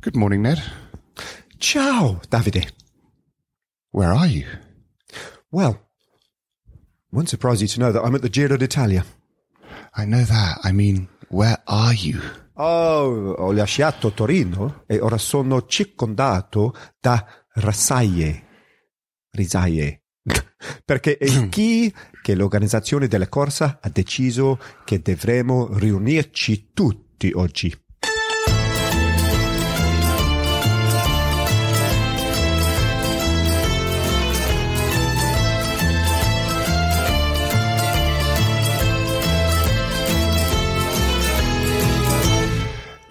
Good morning, Ned. Ciao, Davide. Where are you? Well, won't surprise you to know that I'm at the Giro d'Italia. I know that. I mean, where are you? Oh, ho lasciato Torino e ora sono circondato da rasaie. Risaie. Perché è chi che l'organizzazione della corsa ha deciso che dovremo riunirci tutti oggi.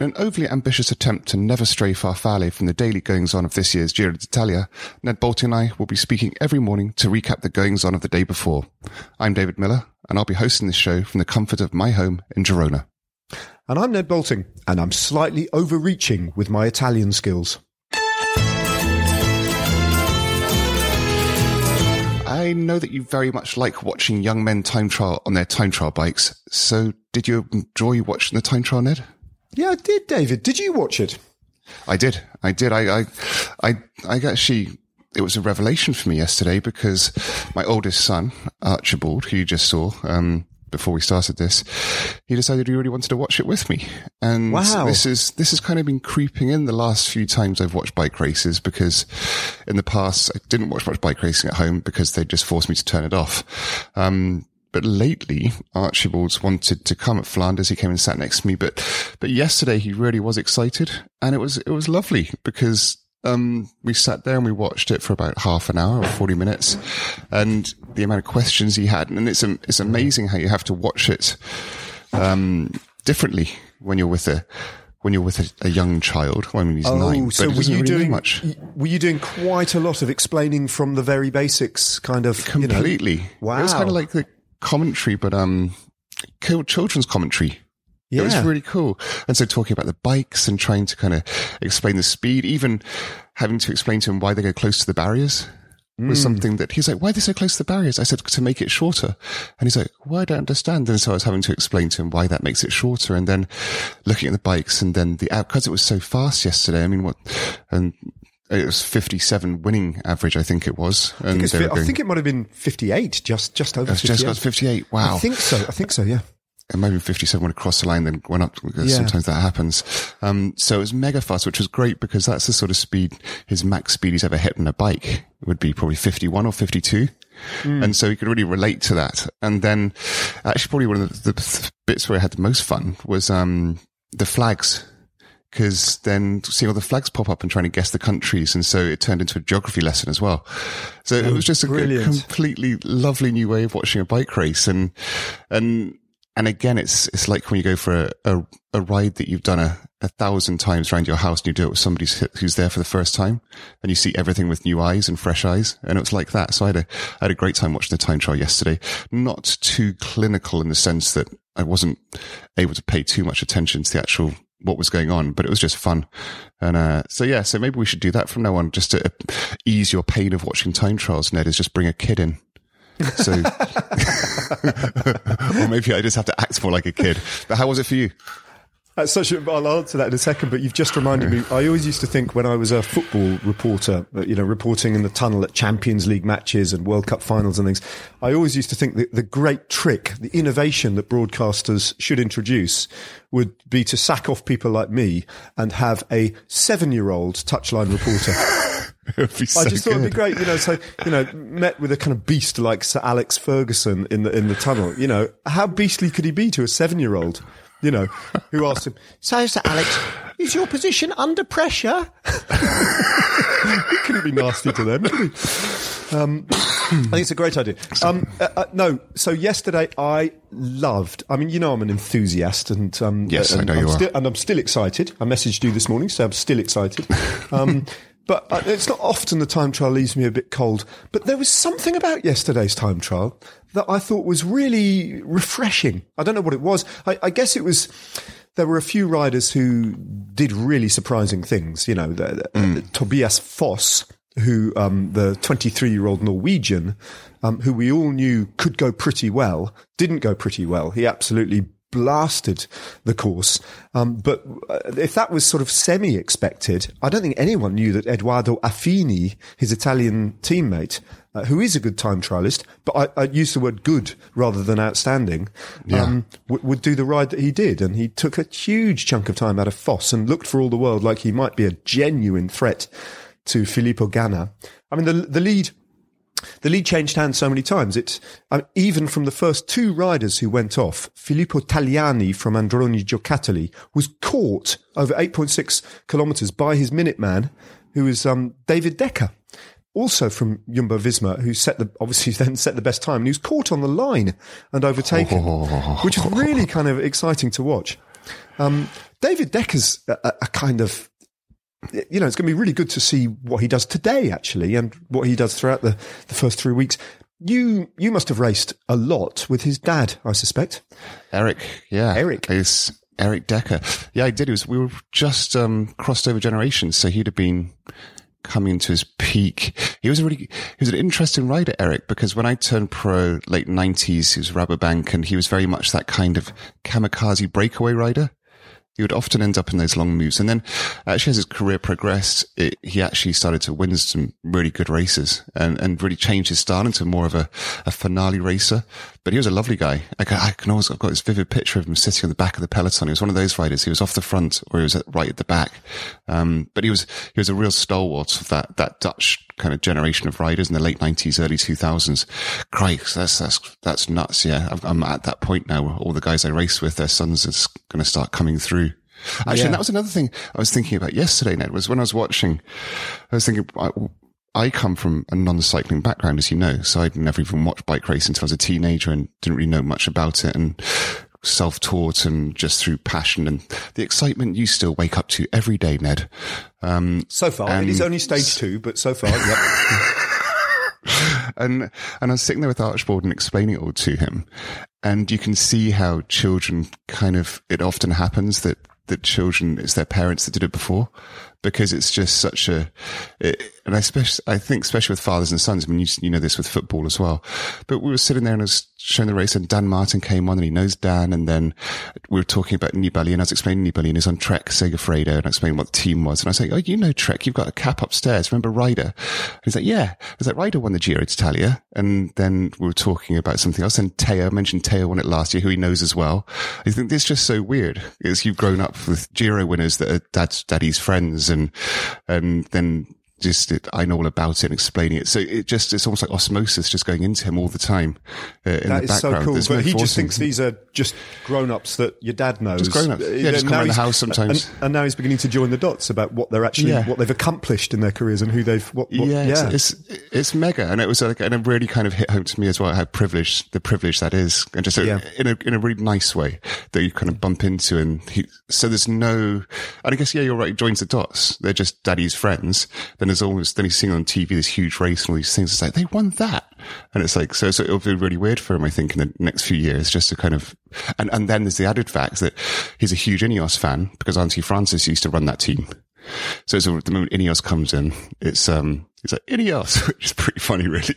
In an overly ambitious attempt to never stray far farfalle from the daily goings on of this year's Giro d'Italia, Ned Boulting and I will be speaking every morning to recap the goings on of the day before. I'm David Millar, and I'll be hosting this show from the comfort of my home in Girona. And I'm Ned Boulting, and I'm slightly overreaching with my Italian skills. I know that you very much like watching young men time trial on their time trial bikes. So, did you enjoy watching the time trial, Ned? Yeah, I did, David. Did you watch it? I did. I did. I, I, I, I actually, it was a revelation for me yesterday because my oldest son, Archibald, who you just saw, um, before we started this, he decided he really wanted to watch it with me. And Wow. this is, this has kind of been creeping in the last few times I've watched bike races because in the past I didn't watch much bike racing at home because they just forced me to turn it off. Um, but lately, Archibald's wanted to come at Flanders. He came and sat next to me. But, but yesterday he really was excited and it was, it was lovely because, um, we sat there and we watched it for about half an hour or 40 minutes and the amount of questions he had. And it's, it's amazing how you have to watch it, um, differently when you're with a, when you're with a, a young child. Well, I mean, he's nine, but Oh, so he were you really doing much. Were you doing quite a lot of explaining from the very basics, kind of you know? completely. Wow. It was kind of like the commentary, but um, children's commentary. Yeah. It was really cool. And so talking about the bikes and trying to kind of explain the speed, even having to explain to him why they go close to the barriers was Hmm. something that he's like, why are they so close to the barriers? I said, to make it shorter. And he's like, well, I don't understand. And so I was having to explain to him why that makes it shorter. And then looking at the bikes and then the out, cause it was so fast yesterday. I mean, what, and it was 57 winning average, I think it was. And It's they fi- I think it might have been fifty-eight, just just over. just 58. got 58. Wow. I think so. I think so. Yeah. and maybe 57 would have crossed the line, then went up. Yeah. Sometimes that happens. Um, so it was mega fast, which was great because that's the sort of speed, his max speed he's ever hit on a bike would be probably 51 or 52. Hmm. And so he could really relate to that. And then actually probably one of the, the bits where I had the most fun was, um, the flags. Cause then seeing all the flags pop up and trying to guess the countries. And so it turned into a geography lesson as well. So it was oh, just a, brilliant. completely lovely new way of watching a bike race. And, and, and again, it's, it's like when you go for a, a, a ride that you've done a, a thousand times around your house and you do it with somebody who's- who's there for the first time and you see everything with new eyes and fresh eyes. And it was like that. So I had a, I had a great time watching the time trial yesterday. Not too clinical in the sense that I wasn't able to pay too much attention to the actual what was going on, but it was just fun. And, uh, so yeah, so maybe we should do that from now on just to ease your pain of watching time trials, Ned, is just bring a kid in. So, or maybe I just have to act more like a kid. But how was it for you? That's such a, I'll answer that in a second, but you've just reminded me. I always used to think when I was a football reporter, uh, you know, reporting in the tunnel at Champions League matches and World Cup finals and things, I always used to think that the great trick, the innovation that broadcasters should introduce would be to sack off people like me and have a seven year old touchline reporter. Be so I just thought it'd be great, you know. So you know, met with a kind of beast like Sir Alex Ferguson in the in the tunnel. You know, how beastly could he be to a seven year old? You know, who asked him, "So, Sir Alex, is your position under pressure?" he couldn't be nasty to them. Um, think it's a great idea. Um, uh, uh, no, so yesterday I loved. I mean, you know, I'm an enthusiast, and um, Yes, I know I'm you are. and I'm still excited. I messaged you this morning, so I'm still excited. But uh, it's not often the time trial leaves me a bit cold. But there was something about yesterday's time trial that I thought was really refreshing. I don't know what it was. I, I guess it was. There were a few riders who did really surprising things. You know, the, the- Tobias Foss, who um, the 23 year old Norwegian, um, who we all knew could go pretty well, didn't go pretty well. He absolutely blasted the course. Um, but uh, if that was sort of semi expected, I don't think anyone knew that Edoardo Affini, his Italian teammate, uh, who is a good time trialist, but I, I use the word good rather than outstanding, um, w- would do the ride that he did. And he took a huge chunk of time out of Foss and looked for all the world like he might be a genuine threat to Filippo Ganna. I mean, the, the lead the lead changed hands so many times. It I even from the first two riders who went off, Filippo Tagliani from Androni Giocattoli was caught over 8.6 kilometres by his Minuteman, who was um, David Dekker, also from Jumbo Visma, who set the obviously then set the best time, and he was caught on the line and overtaken, which is really kind of exciting to watch. Um, David Dekker's a- a kind of you know, it's going to be really good to see what he does today, actually, and what he does throughout the, the first three weeks. You you must have raced a lot with his dad, I suspect. Erik, yeah, Erik. is Erik Dekker. Yeah, I did. It was we were just um, crossed over generations, so he'd have been coming to his peak. He was a really he was an interesting rider, Erik, because when I turned pro late nineties, he was Rabobank and he was very much that kind of kamikaze breakaway rider. He would often end up in those long moves. And then actually as his career progressed, it, he actually started to win some really good races and, and really changed his style into more of a, a finale racer. But he was a lovely guy. I can, I can always, I've got this vivid picture of him sitting on the back of the peloton. He was one of those riders. He was off the front or he was at, right at the back. Um, but he was, he was a real stalwart of that, that Dutch kind of generation of riders in the late nineties, early two thousands. Christ, that's, that's, that's nuts. Yeah. I'm, I'm at that point now where all the guys I race with, their sons is going to start coming through. Actually, Yeah. and that was another thing I was thinking about yesterday, Ned, was when I was watching, I was thinking, I, I come from a non-cycling background, as you know, so I'd never even watched bike racing until I was a teenager and didn't really know much about it and self-taught and just through passion and the excitement you still wake up to every day, Ned. Um, So far, it is only stage two, but so far, yep. and and I was sitting there with Archibald and explaining it all to him, and you can see how children kind of it often happens that that children it's their parents that did it before because it's just such a it, and I I think especially with fathers and sons I mean you, you know this with football as well but we were sitting there and I was showing the race and Dan Martin came on and he knows Dan and then we were talking about Nibali and I was explaining Nibali and he's on Trek Segafredo and I explained what the team was and I was like oh you know Trek you've got a cap upstairs remember Ryder? And he's like yeah. I was like Ryder won the Giro d'Italia and then we were talking about something else and Tao mentioned Tao won it last year who he knows as well. I think this is just so weird is you've grown up with Giro winners that are dad's daddy's friends and and then just it, I know all about it and explaining it. So it just it's almost like osmosis just going into him all the time uh, in That the is so background. cool. There's But no he just thinks these are just grown-ups that your dad knows. Just grown-ups. Uh, Yeah, just come around the house sometimes. And, and now he's beginning to join the dots about what they're actually, Yeah. what they've accomplished in their careers and who they've, what, what yeah, yeah. It's, it's it's mega, and it was like, and it really kind of hit home to me as well how privileged the privilege that is, and just a, Yeah. in a in a really nice way that you kind of bump into, and he, so there's no, and I guess yeah, you're right. He joins the dots. They're just daddy's friends. Then there's always then he's seeing on TV this huge race and all these things. It's like they won that, and it's like so. So it'll be really weird for him, I think, in the next few years, just to kind of, and and then there's the added fact that he's a huge Ineos fan because Auntie Francis used to run that team. So, so the moment Ineos comes in, it's um, it's like Ineos, which is pretty funny, really.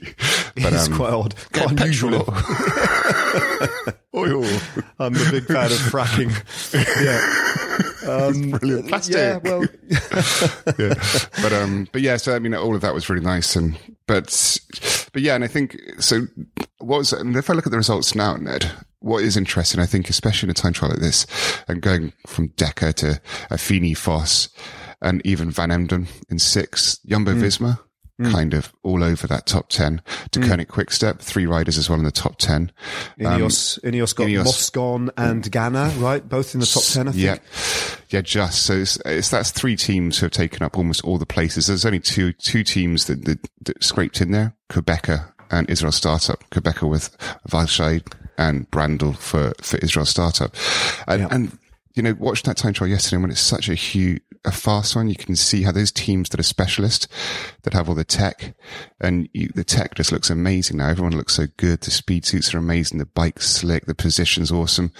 But it's um, quite odd. yeah, Quite unusual. petrol. Oil. I'm a big fan of fracking. Yeah. Um, Brilliant. Plastic. Yeah, well, yeah. But um, but yeah. So I mean, all of that was really nice, and but but yeah, and I think so. What was and if I look at the results now, Ned, what is interesting, I think, especially in a time trial like this, and going from Dekker to Affini Foss, and even Van Emden in six, Jumbo Visma. Hmm. Kind of all over that top 10 to hmm. Deceuninck Quickstep, three riders as well in the top 10. Ineos, um, Ineos got Ineos- Moscon and Ganna, right? Both in the top 10, I think. Yeah, yeah, just so it's, it's that's three teams who have taken up almost all the places. There's only two two teams that that, that scraped in there: Qhubeka and Israel Startup, Qhubeka with Walscheid and Brändle for, for Israel Startup. And, Yeah. and, you know, watching that time trial yesterday when it's such a huge, a fast one, you can see how those teams that are specialist, that have all the tech, and you, the tech just looks amazing now. Everyone looks so good. The speed suits are amazing. The bike's slick. The position's awesome.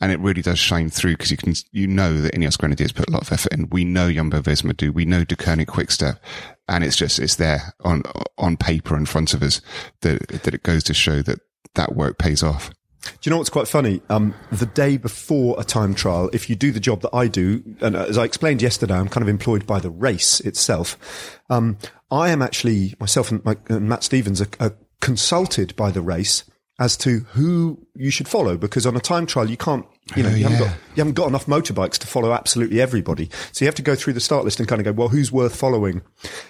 And it really does shine through because you can, you know that Ineos Grenadiers put a lot of effort in. We know Jumbo Visma do. We know Deceuninck Quickstep. And it's just, it's there on, on paper in front of us that, that it goes to show that that work pays off. Do you know what's quite funny? Um, the day before a time trial, if you do the job that I do, and as I explained yesterday, I'm kind of employed by the race itself. Um, I am actually myself and, my, and Matt Stephens are, are consulted by the race as to who you should follow because on a time trial you can't you know Oh, you haven't got you haven't got enough motorbikes to follow absolutely everybody so you have to go through the start list and kind of go well who's worth following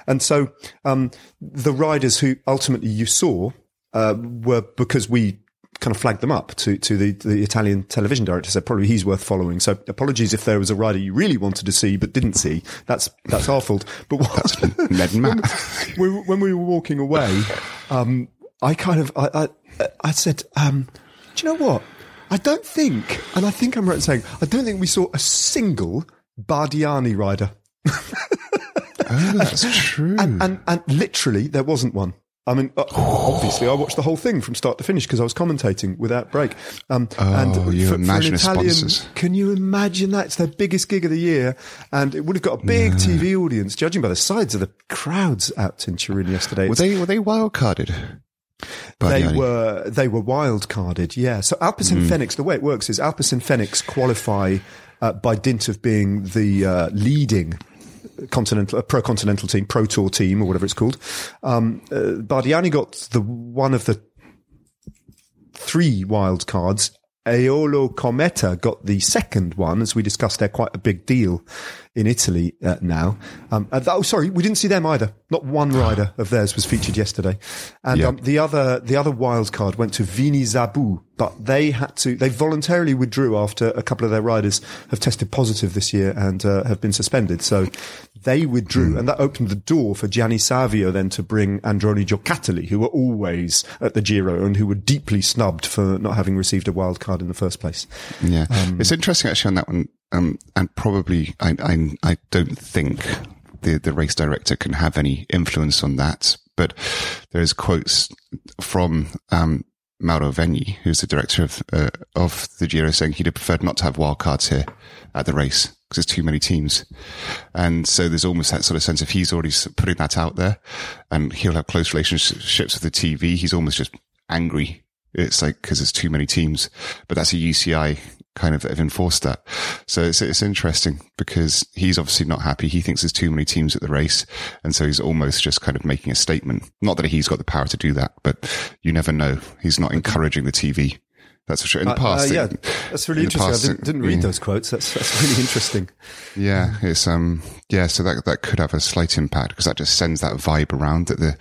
and so um, the riders who ultimately you saw uh, were because we kind of flagged them up to, to the, the Italian television director said probably he's worth following. So apologies if there was a rider you really wanted to see but didn't see. That's that's our fault. But what, Ned and Matt. we, when we were walking away, um, I kind of I I, I said, um, do you know what? I don't think, and I think I'm right in saying, I don't think we saw a single Bardiani rider, oh, that's true. and and, and literally there wasn't one. I mean, uh, obviously, I watched the whole thing from start to finish because I was commentating without break. Um, Oh, you imagine the Italian, sponsors. can you imagine that? It's their biggest gig of the year, and it would have got a big TV audience. Judging by the size of the crowds out in Turin yesterday, were it's- they, were they wild carded? they were they were wild carded, yeah. So Alpecin Phoenix, the way it works is Alpecin Phoenix qualify uh, by dint of being the uh, leading continental, uh, pro continental team, pro tour team, or whatever it's called. Um, uh, Bardiani got the one of the three wild cards. Eolo Kometa got the second one, as we discussed. They're quite a big deal in Italy uh, now. Um, uh, oh, sorry, we didn't see them either. Not one rider of theirs was featured yesterday, and Yeah. um, the other the other wild card went to Vini Zabu, but they had to they voluntarily withdrew after a couple of their riders have tested positive this year and uh, have been suspended. So they withdrew, and that opened the door for Gianni Savio then to bring Androni Giocattoli, who were always at the Giro and who were deeply snubbed for not having received a wild card in the first place. Yeah, Um, it's interesting actually on that one, um, and probably I, I I don't think the the race director can have any influence on that. But there's quotes from um, Mauro Vegni, who's the director of uh, of the Giro, saying he'd have preferred not to have wild cards here at the race because there's too many teams, and so there's almost that sort of sense of he's already putting that out there, and he'll have close relationships with the TV. He's almost just angry it's like because there's too many teams, but that's a UCI kind of that have enforced that. So it's it's interesting because he's obviously not happy. He thinks there's too many teams at the race, and so he's almost just kind of making a statement. Not that he's got the power to do that, but you never know. He's not encouraging the TV. That's for sure. In the Uh, past, uh, yeah, it- that's really in interesting. past, I didn't, didn't read yeah. those quotes. That's that's really interesting. Yeah, it's um yeah, so that that could have a slight impact because that just sends that vibe around that the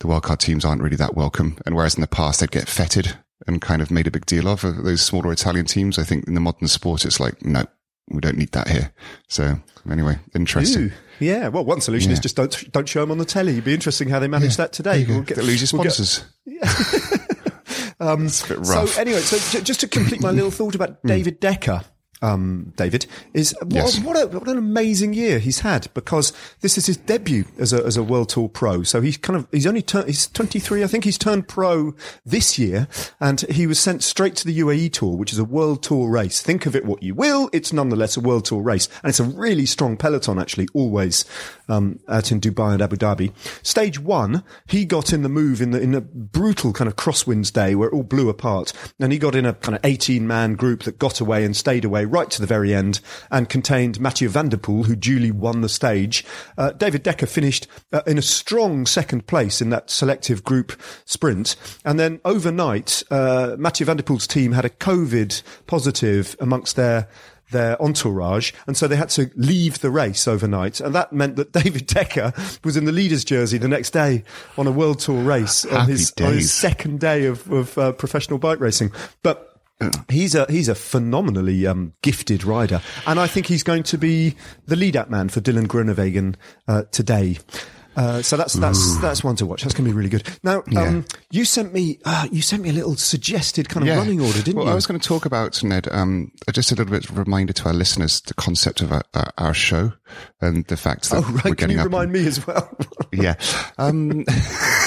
the wildcard teams aren't really that welcome. And whereas in the past they'd get feted and kind of made a big deal of uh, those smaller Italian teams, I think in the modern sport it's like no, we don't need that here. So anyway, interesting. Ooh, yeah. Well, one solution is just don't don't show them on the telly. It'd be interesting how they manage that today. We'll get- lose your we'll get- sponsors. it's a bit rough. So anyway, so j- just to complete my little thought about David Decker. Um, David is what, Yes. what, a, what an amazing year he's had because this is his debut as a as a world tour pro. So he's kind of he's only turned he's 23. I think he's turned pro this year, and he was sent straight to the UAE tour, which is a world tour race. Think of it what you will, it's nonetheless a world tour race, and it's a really strong peloton actually. Always um, out in Dubai and Abu Dhabi. Stage one, he got in the move in the in a brutal kind of crosswinds day where it all blew apart, and he got in a kind of 18 man group that got away and stayed away right to the very end and contained Mathieu van der Poel, who duly won the stage. Uh, David Dekker finished uh, in a strong second place in that selective group sprint. And then overnight, uh, Mathieu van der Poel's team had a COVID positive amongst their their entourage, and so they had to leave the race overnight, and that meant that David Dekker was in the leader's jersey the next day on a world tour race on his, on his second day of, of uh, professional bike racing. But he's a he's a phenomenally um, gifted rider, and I think he's going to be the lead out man for Dylan Groenewegen uh, today. Uh, so that's that's that's one to watch. That's going to be really good. Now, Yeah. um, you sent me uh, you sent me a little suggested kind of running order, didn't well, you? I was going to talk about Ned. Um, just a little bit of a reminder to our listeners the concept of our, our, our show and the fact that oh we're right, can you up. remind me as well? yeah. Um,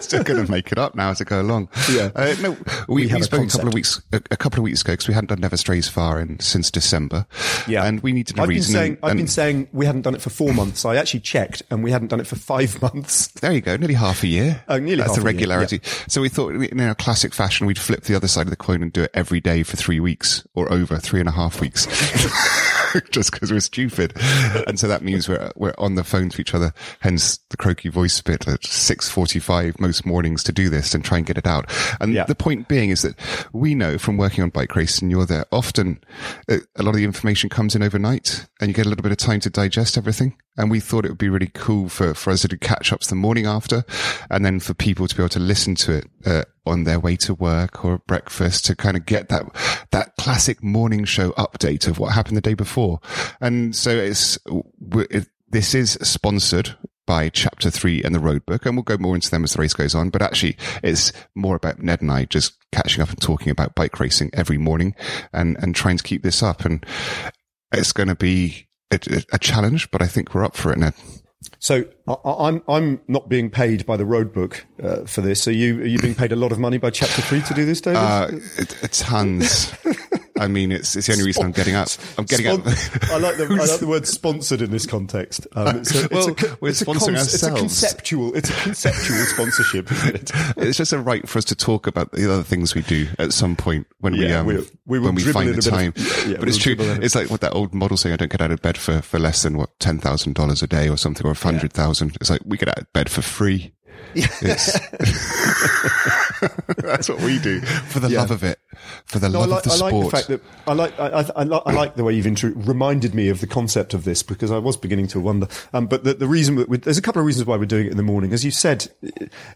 still going to make it up now as I go along. Yeah. Uh, no, we, we, a spoke a couple of weeks a, a couple of weeks ago because we hadn't done Never Strays Far in since December. Yeah. And we needed a I've been reason. saying and- I've and- been saying we hadn't done it for four months. I actually checked, and we hadn't done it for five months. There you go, nearly half a year. Oh, nearly That's half the a year, regularity. So we thought, in our classic fashion, we'd flip the other side of the coin and do it every day for three weeks or over three and a half weeks. Just because we're stupid. And so that means we're, we're on the phone to each other, hence the croaky voice bit at 6.45 most mornings to do this and try and get it out. And Yeah. the point being is that we know from working on Bike Race and you're there, often uh, a lot of the information comes in overnight and you get a little bit of time to digest everything. And we thought it would be really cool for, for us to do catch ups the morning after and then for people to be able to listen to it, uh, on their way to work or breakfast to kind of get that, that classic morning show update of what happened the day before. And so it's, it, this is sponsored by chapter three and the road book. And we'll go more into them as the race goes on. But actually it's more about Ned and I just catching up and talking about bike racing every morning and, and trying to keep this up. And it's going to be a, a challenge, but I think we're up for it, Ned. So I, I- I'm I'm not being paid by the road book uh, for this. Are you are you being paid a lot of money by Chapter Three to do this, David? Uh, it, tons. I mean, it's, it's the only reason I'm getting up. I'm getting up. I like the I like the word sponsored in this context. Um, it's a, Well, it's a, we're it's a sponsoring It's a conceptual. It's a conceptual sponsorship, isn't it? it's just a right for us to talk about the other things we do at some point when we, um, we- we when we find the time. of- yeah, yeah, but it's true. dribble in a- It's like what that old model saying, I don't get out of bed for, for less than what, $10,000 a day or something or a hundred thousand. It's like we get out of bed for free. That's what we do for the Yeah. love of it, for the No, I love like, of I the like sport. the fact that I like I, I, I, like, I like the way you've intro- reminded me of the concept of this because I was beginning to wonder. Um, but the, the reason that we, there's a couple of reasons why we're doing it in the morning, as you said,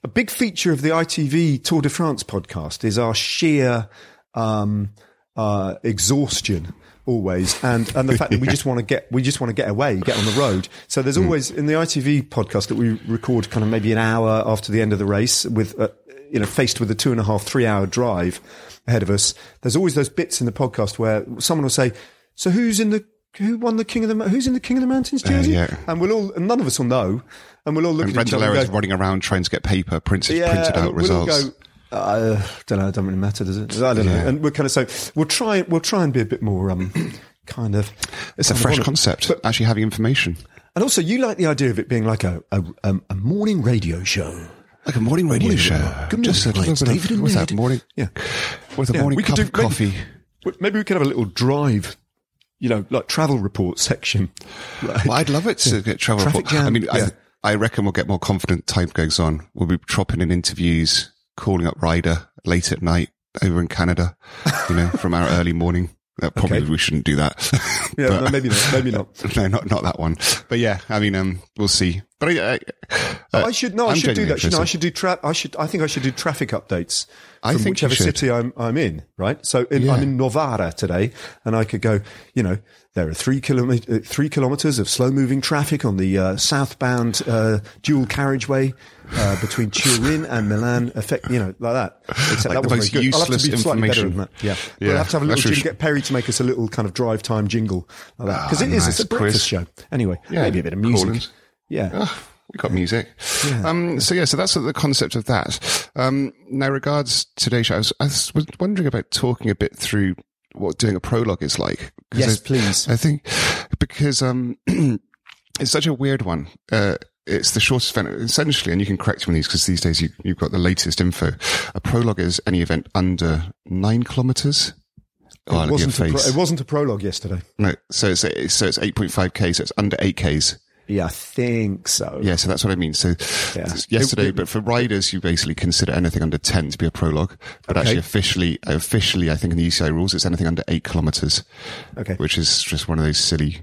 a big feature of the ITV Tour de France podcast is our sheer um, uh, exhaustion. Always, and and the fact that we just want to get we just want to get away, get on the road. So there's always in the ITV podcast that we record kind of maybe an hour after the end of the race with uh, you know faced with a two and a half three hour drive ahead of us. There's always those bits in the podcast where someone will say, "So who's in the who won the King of the Who's in the King of the Mountains jersey?" yeah. And we'll all and none of us will know, and we'll all look and at each other running around trying to get paper printed, yeah, printed out we'll all results. go. Uh, don't know. It doesn't really matter, does it? I don't know. Yeah. And we're kind of so we'll try. We'll try and be a bit more um, kind of. it's a kind of fresh concept, But- actually having information. and also, you like the idea of it being like a a, um, a morning radio show. Like a morning radio Morning show. radio. Good Just a morning, little David bit of, what's that, morning? Yeah. With a Yeah, morning we could cup do- of coffee. Well, Maybe we could have a little drive, you know, like travel report section. Like- Well, I'd love it to get travel Traffic report. jam, I mean, yeah. I, I reckon we'll get more confident time goes on. We'll be dropping in interviews, calling up Ryder late at night over in Canada, you know, from our early morning. Uh, probably Okay. we shouldn't do that. Yeah, But- no, maybe not. Maybe not. no, not, not that one. But yeah, I mean, um, we'll see. But I, I, uh, I should no. I I'm should do that. shouldn't I? I should do tra- I should. I think I should do traffic updates I from think whichever city I'm I'm in. Right. So in, Yeah. I'm in Novara today, and I could go. You know, there are three kilometer, uh, three kilometers of slow moving traffic on the uh, southbound uh, dual carriageway uh, between Turin and Milan. Effect, you know, like that. Except Like that very good. I'll have to be slightly better than that. Yeah. Yeah. We'll have to have a little jingle, get Perry to make us a little kind of drive time jingle like because it is. It's a breakfast quiz. show. Anyway, Yeah, maybe a bit of music. Yeah. Oh, we got music. Um, so yeah, so that's the concept of that. Um, now regards today's show, I was, I was wondering about talking a bit through what doing a prologue is like. Yes, I- please. I think because, um, it's such a weird one. Uh, it's the shortest event, essentially, and you can correct me on these because these days you, you've got the latest info. A prologue is any event under nine kilometers. It look at your wasn't, a pro- it wasn't a prologue yesterday. No, so it's, so it's 8.5k, so it's under 8ks. Yeah, I think so. Yeah, so that's what I mean. So Yeah. yesterday, but for riders, you basically consider anything under 10 to be a prologue. But Okay. actually officially, officially, I think in the UCI rules, it's anything under eight kilometers, Okay. which is just one of those silly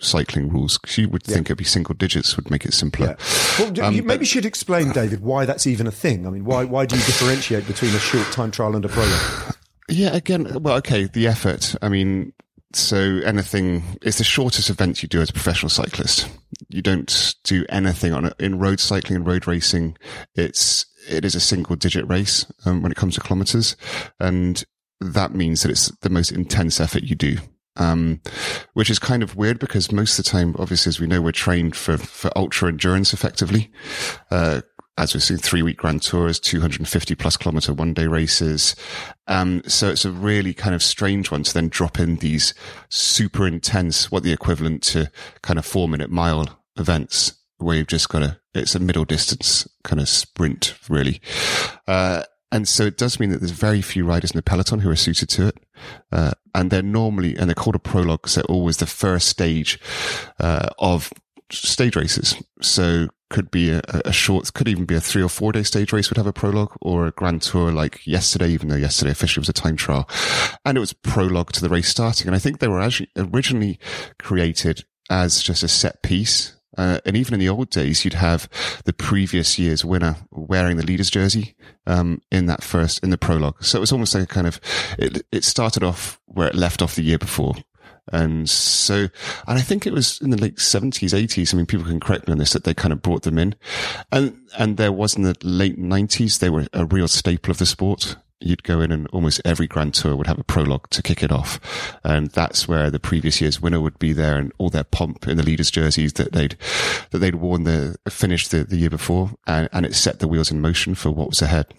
cycling rules. Cause you would think it'd be single digits would make it simpler. Yeah. Well, Um, you maybe but- should explain, David, why that's even a thing. I mean, why why do you differentiate between a short time trial and a prologue? Yeah, again, well, okay, the effort. I mean, so anything, it's the shortest event you do as a professional cyclist. you don't do anything on it in road cycling and road racing. It's it is a single digit race um, when it comes to kilometers, and that means that it's the most intense effort you do. Um, which is kind of weird because most of the time, obviously, as we know, we're trained for, for ultra endurance effectively. Uh, as we've seen, three week grand tours, 250 plus kilometer one day races. Um, so it's a really kind of strange one to then drop in these super intense, what the equivalent to kind of four minute mile events where you've just got a, it's a middle distance kind of sprint, really. Uh, and so it does mean that there's very few riders in the peloton who are suited to it. Uh, and they're normally, and they're called a prologue So always the first stage, uh, of stage races. So could be a, a, short, could even be a three or four day stage race would have a prologue or a grand tour like yesterday, even though yesterday officially was a time trial. And it was prologue to the race starting. And I think they were actually originally created as just a set piece uh, and even in the old days, you'd have the previous year's winner wearing the leader's jersey um, in that first in the prologue. So it was almost like a kind of it, it started off where it left off the year before. And so, and I think it was in the late seventies, eighties. I mean, people can correct me on this that they kind of brought them in, and and there was in the late nineties. They were a real staple of the sport you'd go in and almost every Grand Tour would have a prologue to kick it off. And that's where the previous year's winner would be there and all their pomp in the leaders' jerseys that they'd, that they'd worn the, finished the, the year before. And, and it set the wheels in motion for what was ahead.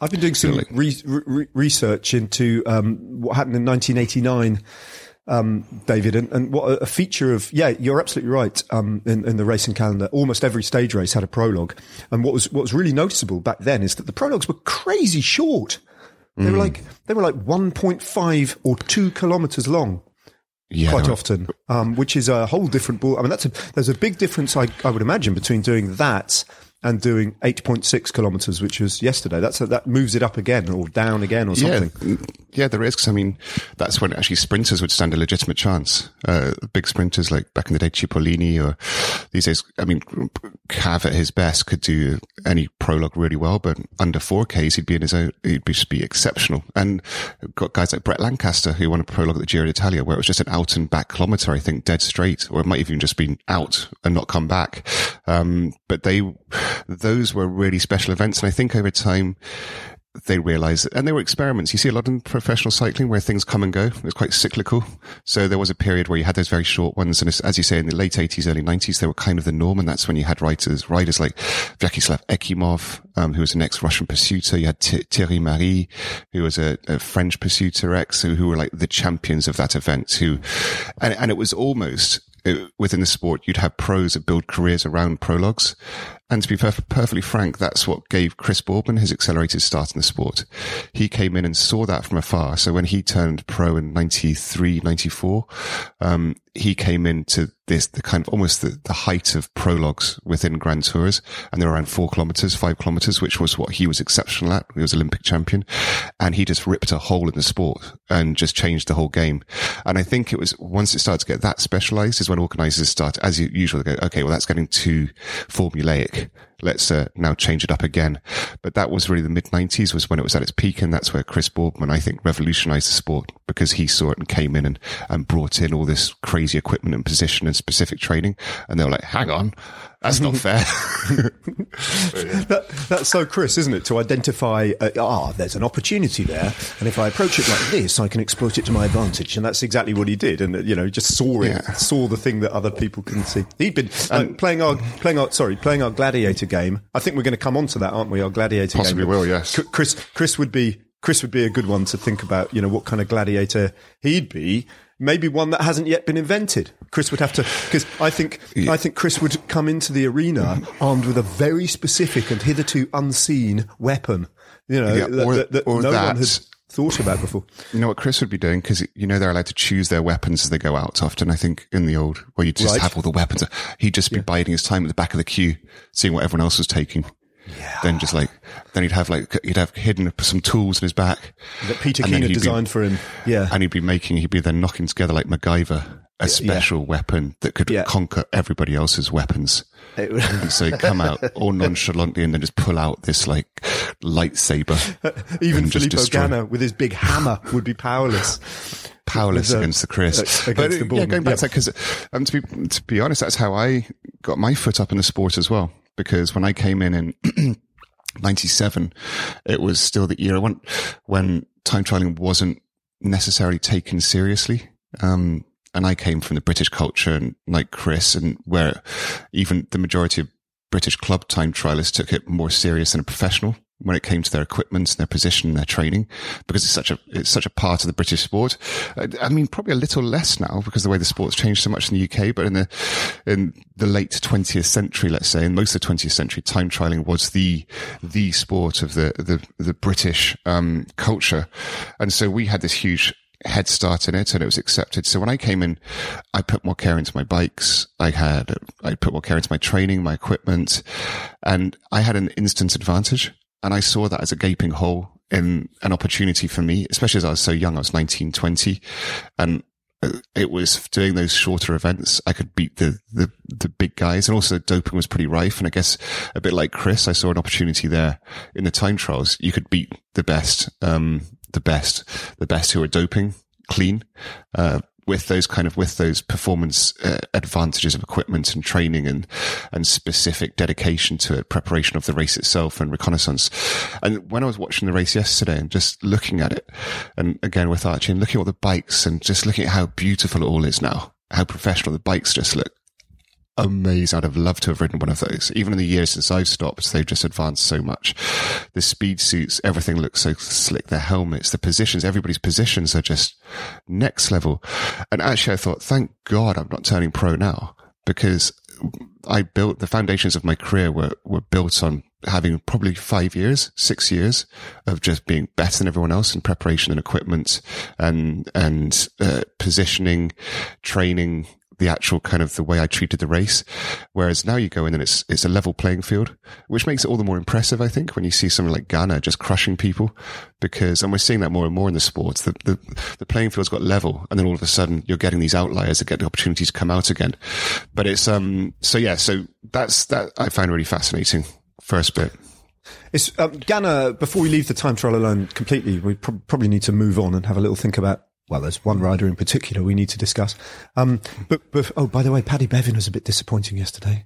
I've been doing some re- re- research into um, what happened in 1989 um, David, and, and, what a feature of yeah, you're absolutely right. Um, in, in, the racing calendar, almost every stage race had a prologue, and what was what was really noticeable back then is that the prologues were crazy short. They mm. were like they were like 1.5 or two kilometers long. Yeah. Quite often, um, which is a whole different ball. I mean, that's a, there's a big difference, I, I would imagine, between doing that and doing 8.6 kilometers, which was yesterday. That's a, that moves it up again or down again or something. Yeah, yeah there is. Cause I mean, that's when actually sprinters would stand a legitimate chance. Uh, big sprinters like back in the day, Cipollini or these days, I mean, Cav at his best could do any prologue really well, but under 4Ks, he'd be in his own, he'd be, just be exceptional. And got guys like Brett Lancaster who won a prologue at the Giro d'Italia where it was just an out and back kilometer, I think, dead straight, or it might even just been out and not come back. Um, but they, those were really special events. And I think over time, they realized, and they were experiments. You see a lot in professional cycling where things come and go. It's quite cyclical. So there was a period where you had those very short ones. And as you say, in the late 80s, early 90s, they were kind of the norm. And that's when you had writers, riders like Vyacheslav Ekimov, um, who was an ex-Russian pursuiter. You had Thierry Marie, who was a, a French pursuiter ex, who, who were like the champions of that event who, and, and it was almost, within the sport, you'd have pros that build careers around prologues. And to be perf- perfectly frank, that's what gave Chris Boardman his accelerated start in the sport. He came in and saw that from afar. So when he turned pro in 93, 94, um, he came into this, the kind of almost the, the height of prologues within Grand Tours. And they're around four kilometers, five kilometers, which was what he was exceptional at. He was Olympic champion and he just ripped a hole in the sport and just changed the whole game. And I think it was once it started to get that specialized is when organizers start, as usual, go, okay, well, that's getting too formulaic back let's uh, now change it up again. But that was really the mid 90s was when it was at its peak. And that's where Chris Boardman, I think, revolutionized the sport because he saw it and came in and, and brought in all this crazy equipment and position and specific training. And they were like, hang on, that's not fair. that, that's so Chris, isn't it? To identify, uh, ah, there's an opportunity there, and if I approach it like this, I can exploit it to my advantage. And that's exactly what he did. And you know, just saw it, yeah. saw the thing that other people couldn't see. He'd been uh, playing our playing our sorry playing our gladiator game. I think we're going to come on to that, aren't we? Our gladiator Possibly game. will, yes. Chris Chris would be Chris would be a good one to think about. You know, what kind of gladiator he'd be maybe one that hasn't yet been invented. Chris would have to because I think yeah. I think Chris would come into the arena armed with a very specific and hitherto unseen weapon. You know, yeah, or, that, that, that no that, one has thought about before. You know what Chris would be doing because you know they're allowed to choose their weapons as they go out. Often, I think in the old where you just right. have all the weapons, he'd just be yeah. biding his time at the back of the queue, seeing what everyone else was taking. Yeah. Then just like, then he'd have like, he'd have hidden some tools in his back. That Peter Keen had designed be, for him. Yeah. And he'd be making, he'd be then knocking together like MacGyver a special weapon that could Yeah. conquer everybody else's weapons. It was- And so come out all nonchalantly and then just pull out this like lightsaber. Even Filippo destroy. Ganna with his big hammer would be powerless. powerless the- against the Chris. uh, against but the yeah, going back yeah. to that, because um, to be to be honest, that's how I got my foot up in the sport as well. Because when I came in in '97, it was still the era when when time trialing wasn't necessarily taken seriously. Um, and I came from the British culture, and like Chris, and where even the majority of British club time trialists took it more serious than a professional when it came to their equipment, their position, their training, because it's such a it's such a part of the British sport. I mean, probably a little less now because the way the sport's changed so much in the UK. But in the in the late 20th century, let's say, in most of the 20th century, time trialing was the the sport of the the the British um, culture, and so we had this huge head start in it and it was accepted. So when I came in, I put more care into my bikes. I had, I put more care into my training, my equipment, and I had an instant advantage. And I saw that as a gaping hole in an opportunity for me, especially as I was so young. I was 19, 20 and uh, it was doing those shorter events. I could beat the, the, the big guys and also doping was pretty rife. And I guess a bit like Chris, I saw an opportunity there in the time trials. You could beat the best, um, the best, the best who are doping clean, uh, with those kind of with those performance uh, advantages of equipment and training and and specific dedication to it, preparation of the race itself and reconnaissance. And when I was watching the race yesterday and just looking at it, and again with Archie and looking at the bikes and just looking at how beautiful it all is now, how professional the bikes just look. Amazing. I'd have loved to have ridden one of those. Even in the years since I've stopped, they've just advanced so much. The speed suits, everything looks so slick. Their helmets, the positions, everybody's positions are just next level. And actually, I thought, thank God I'm not turning pro now because I built the foundations of my career were, were built on having probably five years, six years of just being better than everyone else in preparation and equipment and, and, uh, positioning, training, the actual kind of the way I treated the race. Whereas now you go in and it's, it's a level playing field, which makes it all the more impressive, I think, when you see someone like Ganna just crushing people because, and we're seeing that more and more in the sports, the, the, the playing field's got level and then all of a sudden you're getting these outliers that get the opportunity to come out again. But it's, um, so yeah, so that's, that I find really fascinating. First bit. It's um, Ganna. Before we leave the time trial alone completely, we prob probably need to move on and have a little think about. Well, there's one rider in particular we need to discuss. Um, but, but oh, by the way, Paddy Bevin was a bit disappointing yesterday.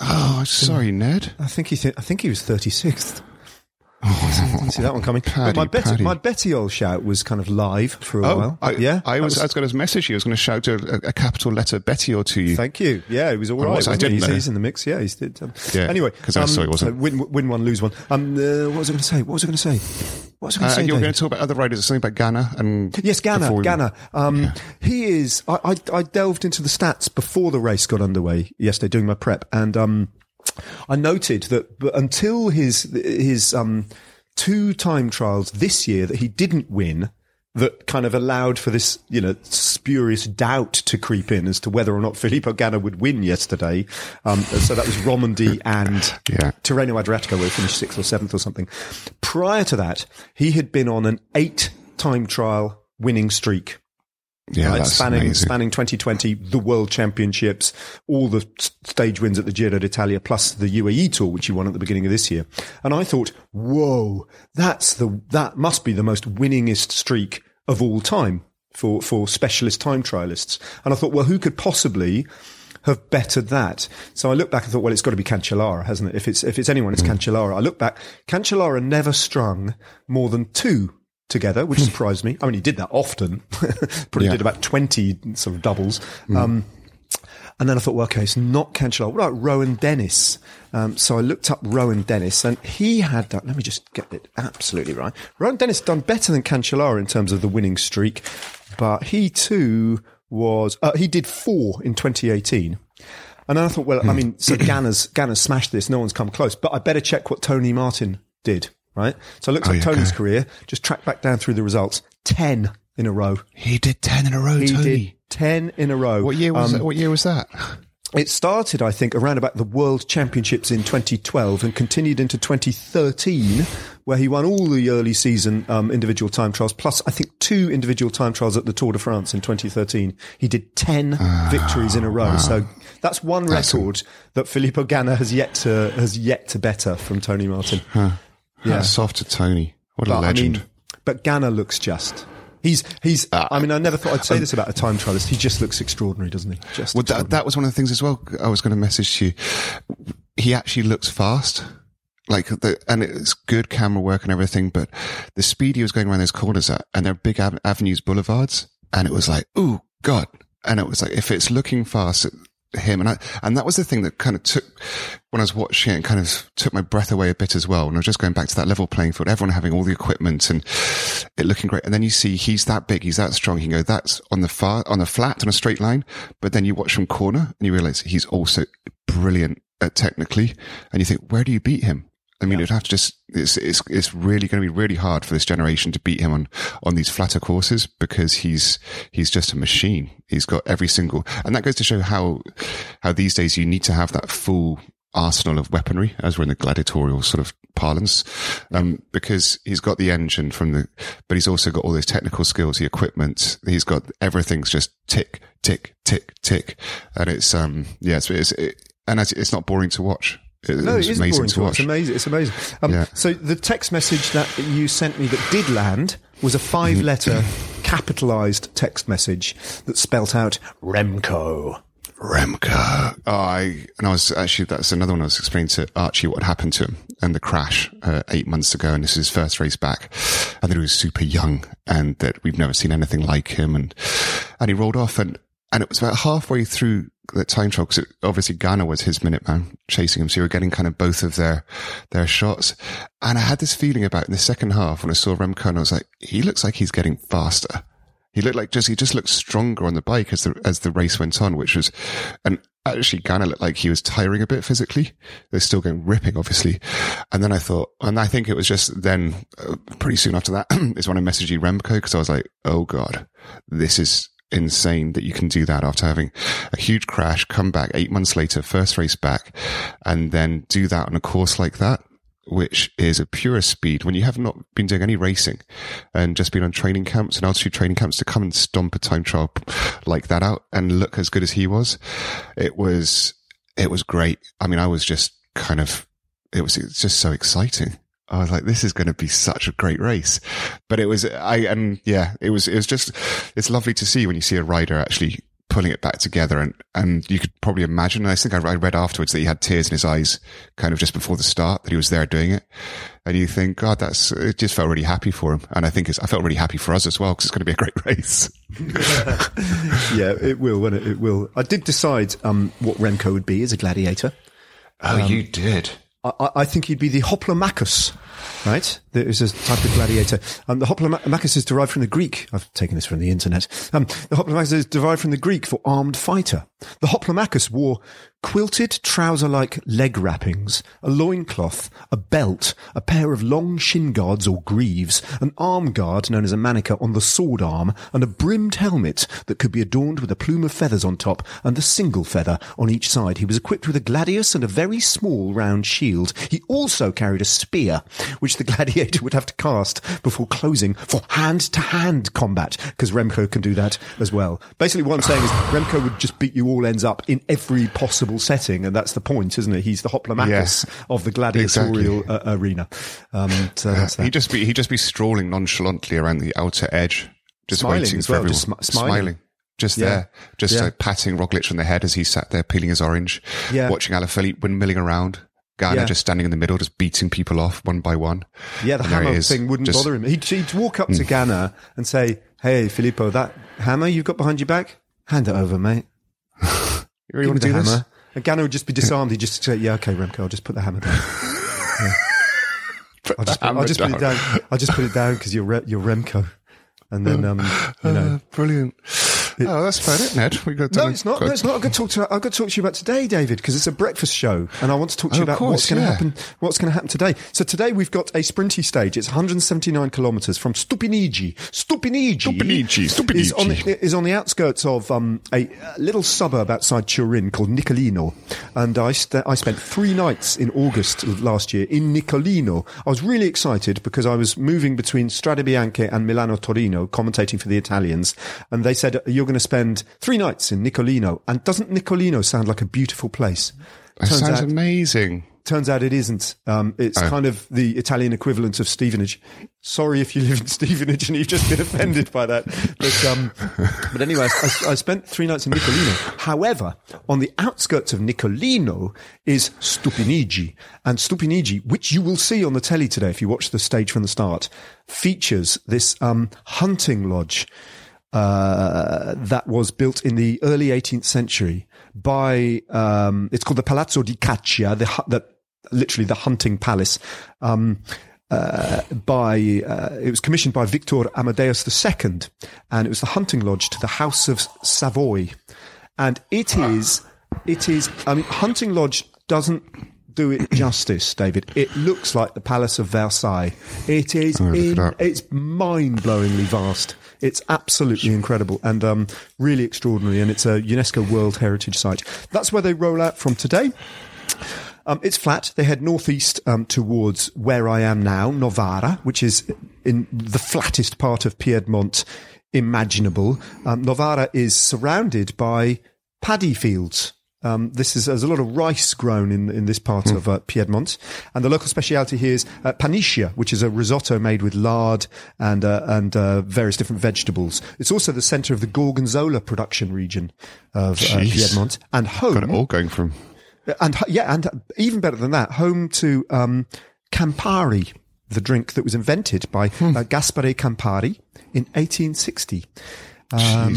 Oh, sorry, Ned. I think he th- I think he was 36th. Didn't see that one coming. Paddy, but my Betty, Paddy. my Betty old shout was kind of live for a Oh, while. I, yeah, I that was, I was going to message you. I was going to shout a, a capital letter Betty or to you. Thank you. Yeah, it was all was I? Wasn't he? didn't He's, know. he's in the mix. Yeah, he's did. Um, Yeah, Anyway, 'cause I saw he wasn't. so win, win one, lose one. Um, uh, what was I going to say? What was I going to say? What was I going Uh, to say? you were going to talk about other riders, or something about Ganna and Yes, Ganna. we- Ganna. Um, He is. I, I, I delved into the stats before the race got underway yesterday, doing my prep, and um, I noted that until his his um, two time trials this year that he didn't win. That kind of allowed for this, you know, spurious doubt to creep in as to whether or not Filippo Ganna would win yesterday. Um, so that was Romandy and Yeah. Tirreno Adriatico, where he finished sixth or seventh or something. Prior to that, he had been on an eight time trial winning streak. Yeah, right, spanning amazing. spanning 2020, the World Championships, all the stage wins at the Giro d'Italia, plus the UAE Tour, which he won at the beginning of this year. And I thought, whoa, that's the that must be the most winningest streak of all time for for specialist time trialists. And I thought, well, who could possibly have bettered that? So I looked back and thought, well, it's got to be Cancellara, hasn't it? If it's if it's anyone, it's hmm. Cancellara. I look back, Cancellara never strung more than two together, which surprised me. I mean, he did that often. Probably Yeah. did about 20 sort of doubles. Um, and then I thought, well, okay, it's not Cancellara. What about Rohan Dennis? Um, so I looked up Rohan Dennis and he had done, let me just get it absolutely right. Rohan Dennis done better than Cancellara in terms of the winning streak, but he too was, uh, he did four in 2018. And then I thought, well, I mean, so Ganna's, Ganna's smashed this. No one's come close, but I better check what Tony Martin did, right? So I looked Oh, at Tony's okay. career, just tracked back down through the results. 10 in a row. He did ten in a row, He Tony. did 10 in a row. What year was Um, that? What year was that? it started, I think, around about the World Championships in 2012 and continued into 2013, where he won all the early season um, individual time trials, plus I think two individual time trials at the Tour de France in 2013. He did 10 victories in a row. So that's one That's a- record that Filippo Ganna has yet to has yet to better from Tony Martin. Yeah. Yeah. Soft to Tony. What a legend. I mean, but Ganna looks just. He's he's. Ah. I mean, I never thought I'd say this about a time trialist. He just looks extraordinary, doesn't he? Just Well, that, that was one of the things as well. I was going to message you. He actually looks fast. Like the, and it's good camera work and everything, but the speed he was going around those corners at, and they're big av- avenues, boulevards, and it was like, oh God. And it was like, if it's looking fast him, and I, and that was the thing that kind of took, when I was watching it, and kind of took my breath away a bit as well. And I was just going back to that level playing field, everyone having all the equipment and it looking great. And then you see he's that big, he's that strong. You can go, that's on the far, on the flat, on a straight line. But then you watch from corner and you realize he's also brilliant at technically. And you think, where do you beat him? I mean, it'd have to just, it's, it's, it's really going to be really hard for this generation to beat him on, on these flatter courses because he's, he's just a machine. He's got every single, and that goes to show how, how these days you need to have that full arsenal of weaponry as we're in the gladiatorial sort of parlance. Um, because he's got the engine from the, but he's also got all those technical skills, the equipment. He's got everything's just tick, tick, tick, tick. And it's, um, yeah, it's, it's it, and it's, it's not boring to watch. It- No, it's it is amazing boring to watch. watch. It's amazing. It's amazing. Um, Yeah. So the text message that you sent me that did land was a five-letter capitalized text message that spelt out Remco. Remco. Oh, I, and I was actually, that's another one I was explaining to Archie what happened to him and the crash uh, eight months ago. And this is his first race back. And that he was super young and that we've never seen anything like him. And, and he rolled off and, and it was about halfway through the time trial because obviously Ganna was his minute man chasing him. So you were getting kind of both of their, their shots. And I had this feeling about in the second half when I saw Remco and I was like, he looks like he's getting faster. He looked like just he just looked stronger on the bike as the as the race went on, which was and actually Ganna looked like he was tiring a bit physically. They're still going ripping, obviously. And then I thought, and I think it was just then uh, pretty soon after that is when I messaged you Remco because I was like, oh god, this is insane that you can do that after having a huge crash, come back eight months later, first race back, and then do that on a course like that which is a pure speed when you have not been doing any racing and just been on training camps and altitude training camps to come and stomp a time trial like that out and look as good as he was. It was, it was great. I mean, I was just kind of, it was, it's just so exciting. I was like, this is going to be such a great race. But it was, I, and yeah, it was, it was just, it's lovely to see when you see a rider actually pulling it back together and, and you could probably imagine, I think I read afterwards that he had tears in his eyes kind of just before the start that he was there doing it. And you think, God, that's, it just felt really happy for him. And I think it's, I felt really happy for us as well because it's going to be a great race. yeah, it will. Won't it? it will. I did decide um, what Remco would be as a gladiator. Oh, you did. I, I- think he'd be the Hoplomachus, right? There is a type of gladiator. Um, the Hoplomachus is derived from the Greek. I've taken this from the internet. Um, the Hoplomachus is derived from the Greek for armed fighter. The Hoplomachus wore quilted trouser-like leg wrappings, a loincloth, a belt, a pair of long shin guards or greaves, an arm guard known as a manica on the sword arm, and a brimmed helmet that could be adorned with a plume of feathers on top and a single feather on each side. He was equipped with a gladius and a very small round shield. He also carried a spear, which the gladiator would have to cast before closing for hand-to-hand combat, because Remco can do that as well. Basically, what I'm saying is Remco would just beat you all ends up in every possible setting, and that's the point, isn't it? He's the Hoplomachus Yes. of the gladiatorial Exactly. uh, arena. Um, so that. He'd just be, he'd just be strolling nonchalantly around the outer edge, just Smiling waiting for well, everyone. just smi- smiling. Just Yeah. there, just Yeah. like patting Roglic on the head as he sat there peeling his orange, Yeah. watching Alaphilippe windmilling around. Ganna Yeah. just standing in the middle, just beating people off one by one. Yeah, the And hammer is, thing wouldn't just- bother him. He'd, he'd walk up to Ganna and say, "Hey, Filippo, that hammer you've got behind your back, hand it over, mate. You really want to do the this? Hammer." And Ganna would just be disarmed. He'd just say, "Yeah, okay, Remco, I'll just put the hammer down. Yeah. I'll just, hammer I'll just put it down. down. I'll just put it down because you're Re- you're Remco." And then, um, you know, Uh, brilliant. Oh, that's about it, Ned. We got No, it's not. No, it's not. I've got to talk to. I've got to talk to you about today, David, because it's a breakfast show, and I want to talk to you Oh, about course, what's going to yeah. happen. What's going to happen today? So today we've got a sprinty stage. It's 179 kilometres from Stupinigi. Stupinigi. Stupinigi, Stupinigi. is on the, is on the outskirts of um, a, a little suburb outside Turin called Nichelino, and I st- I spent three nights in August last year in Nichelino. I was really excited because I was moving between Strade Bianche and Milano Torino, commentating for the Italians, and they said you're going to spend three nights in Nichelino. And doesn't Nichelino sound like a beautiful place? It Turns sounds out- amazing. Turns out it isn't. Um, it's kind of the Italian equivalent of Stevenage. Sorry if you live in Stevenage and you've just been offended by that. But, um, but anyway, I, I spent three nights in Nichelino. However, on the outskirts of Nichelino is Stupinigi. And Stupinigi, which you will see on the telly today if you watch the stage from the start, features this um, hunting lodge uh, that was built in the early 18th century by, um, it's called the Palazzo di Caccia, the, the literally the hunting palace, um, uh, by, uh, it was commissioned by Victor Amadeus II, and it was the hunting lodge to the House of Savoy. And it is, it is, I mean, hunting lodge doesn't do it justice, David. It looks like the Palace of Versailles. It is, it in, up. it's mind-blowingly vast. It's absolutely incredible and um, really extraordinary, and it's a UNESCO World Heritage Site. That's where they roll out from today. Um, it's flat. They head northeast um, towards where I am now, Novara, which is in the flattest part of Piedmont imaginable. Um, Novara is surrounded by paddy fields. Um, this is there's a lot of rice grown in in this part of uh, Piedmont, and the local speciality here is uh, paniscia, which is a risotto made with lard and uh, and uh, various different vegetables. It's also the centre of the gorgonzola production region of uh, Piedmont and home Got it all going from. and yeah, and even better than that, home to um, Campari, the drink that was invented by uh, Gaspare Campari in 1860. Um,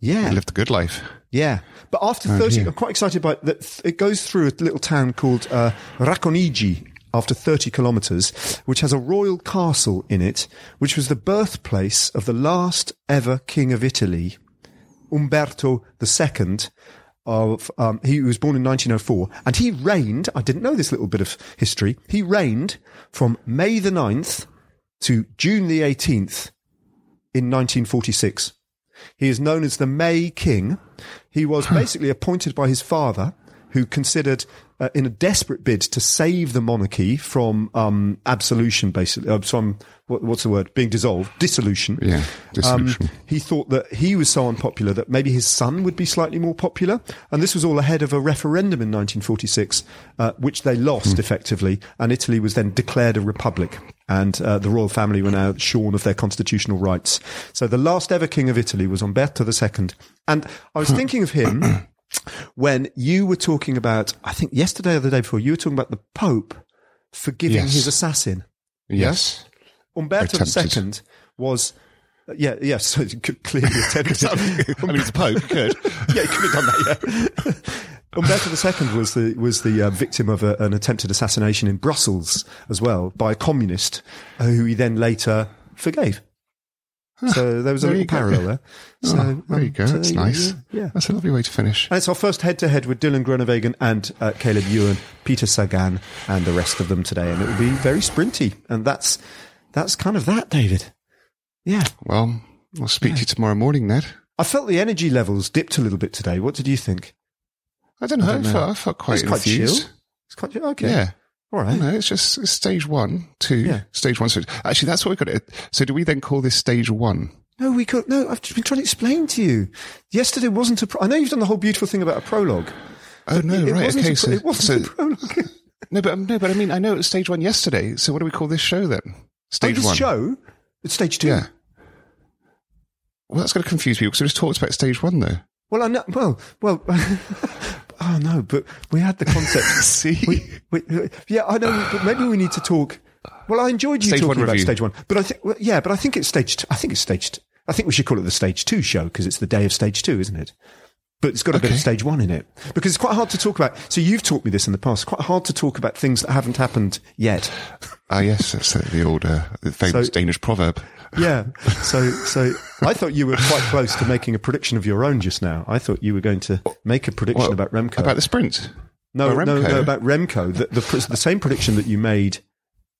yeah, You lived a good life. yeah. But after 30, I'm quite excited by that. It goes through a little town called uh, Racconigi after 30 kilometres, which has a royal castle in it, which was the birthplace of the last ever king of Italy, Umberto II. Of um, he was born in 1904, and he reigned. I didn't know this little bit of history. He reigned from May the 9th to June the 18th in 1946. He is known as the May King. He was basically appointed by his father, who considered, uh, in a desperate bid to save the monarchy from um, absolution, basically, uh, from what, what's the word, being dissolved, dissolution. Yeah, dissolution. Um, he thought that he was so unpopular that maybe his son would be slightly more popular. And this was all ahead of a referendum in 1946, uh, which they lost effectively. And Italy was then declared a republic. And uh, the royal family were now shorn of their constitutional rights. So the last ever king of Italy was Umberto II. And I was thinking of him when you were talking about, I think yesterday or the day before, you were talking about the Pope forgiving Yes. his assassin. Yes. Umberto Attempted. II was, uh, yeah, yes, so could clearly attempted. I mean, it's the Pope. Good. yeah, he could have done that. Yeah. Umberto II was the was the uh, victim of a, an attempted assassination in Brussels as well by a communist, who he then later forgave. So there was a There little you go. parallel there. So Oh, there you um, go. so That's yeah, nice. Yeah, yeah. That's a lovely way to finish. And it's our first head to head with Dylan Groenewegen and uh, Caleb Ewan, Peter Sagan, and the rest of them today, and it will be very sprinty. And that's that's kind of that, David. Yeah, Well, I'll speak to you tomorrow morning, Ned. I felt the energy levels dipped a little bit today. What did you think? I don't know. I, don't know. felt, I felt quite it's quite enthused. chill. It's quite chill. Okay. Yeah. All I right. know. It's just it's stage one, two, Yeah. stage one. So actually, that's what we got. To, so do we then call this stage one? No, we could. No, I've just been trying to explain to you. Yesterday wasn't a. Pro- I know you've done the whole beautiful thing about a prologue. Oh no, it right. Wasn't Okay, pro- so, it wasn't so a prologue. no, but um, no, but I mean, I know it was stage one yesterday. So what do we call this show then? Stage oh, this one. show. It's stage two. Yeah. Well, that's going to confuse people because we just talked about stage one, though. Well, I know. Well, well. oh no, but we had the concept. See, we, we, yeah, I know. But maybe we need to talk. Well, I enjoyed you Stage talking about review. stage one, but I think, well, yeah, but I think it's stage. I think it's stage. I think we should call it the stage two show because it's the day of stage two, isn't it? But it's got a bit of stage one in it because it's quite hard to talk about. So you've taught me this in the past. Quite hard to talk about things that haven't happened yet. ah, yes, that's the, old, uh, the famous So- Danish proverb. Yeah. So, so I thought you were quite close to making a prediction of your own just now. I thought you were going to make a prediction Well, about Remco. About the sprint. no, no, Remco. no, about Remco. The, the, the same prediction that you made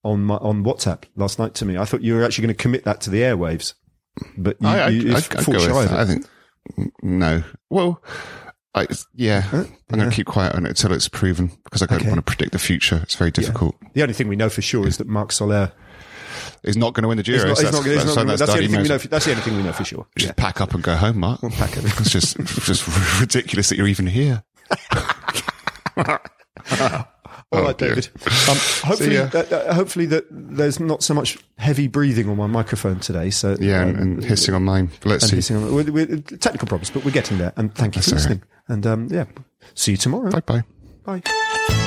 on my, on WhatsApp last night to me. I thought you were actually going to commit that to the airwaves, but you, I, I, you, I, go with shy of that. it. I think no. Well, I, yeah, I'm going yeah. to keep quiet on it until it's proven because I don't Okay. want to predict the future. It's very difficult. The only thing we know for sure is that Marc Soler He's not going to win the Giro. is not, so is not, that's, is so that's, that's the only thing we know. For, that's the only thing we know for sure. Just Yeah. pack up and go home, Mark. pack up. It's just just ridiculous that you're even here. All Oh, right, dear. David. Um, hopefully, uh, uh, hopefully that there's not so much heavy breathing on my microphone today. So Yeah, and, um, and hissing on mine. Let's and see. hissing on- we're- we're- technical problems, but we're getting there. And thank you for That's all listening. And um, yeah, see you tomorrow. Bye bye. Bye.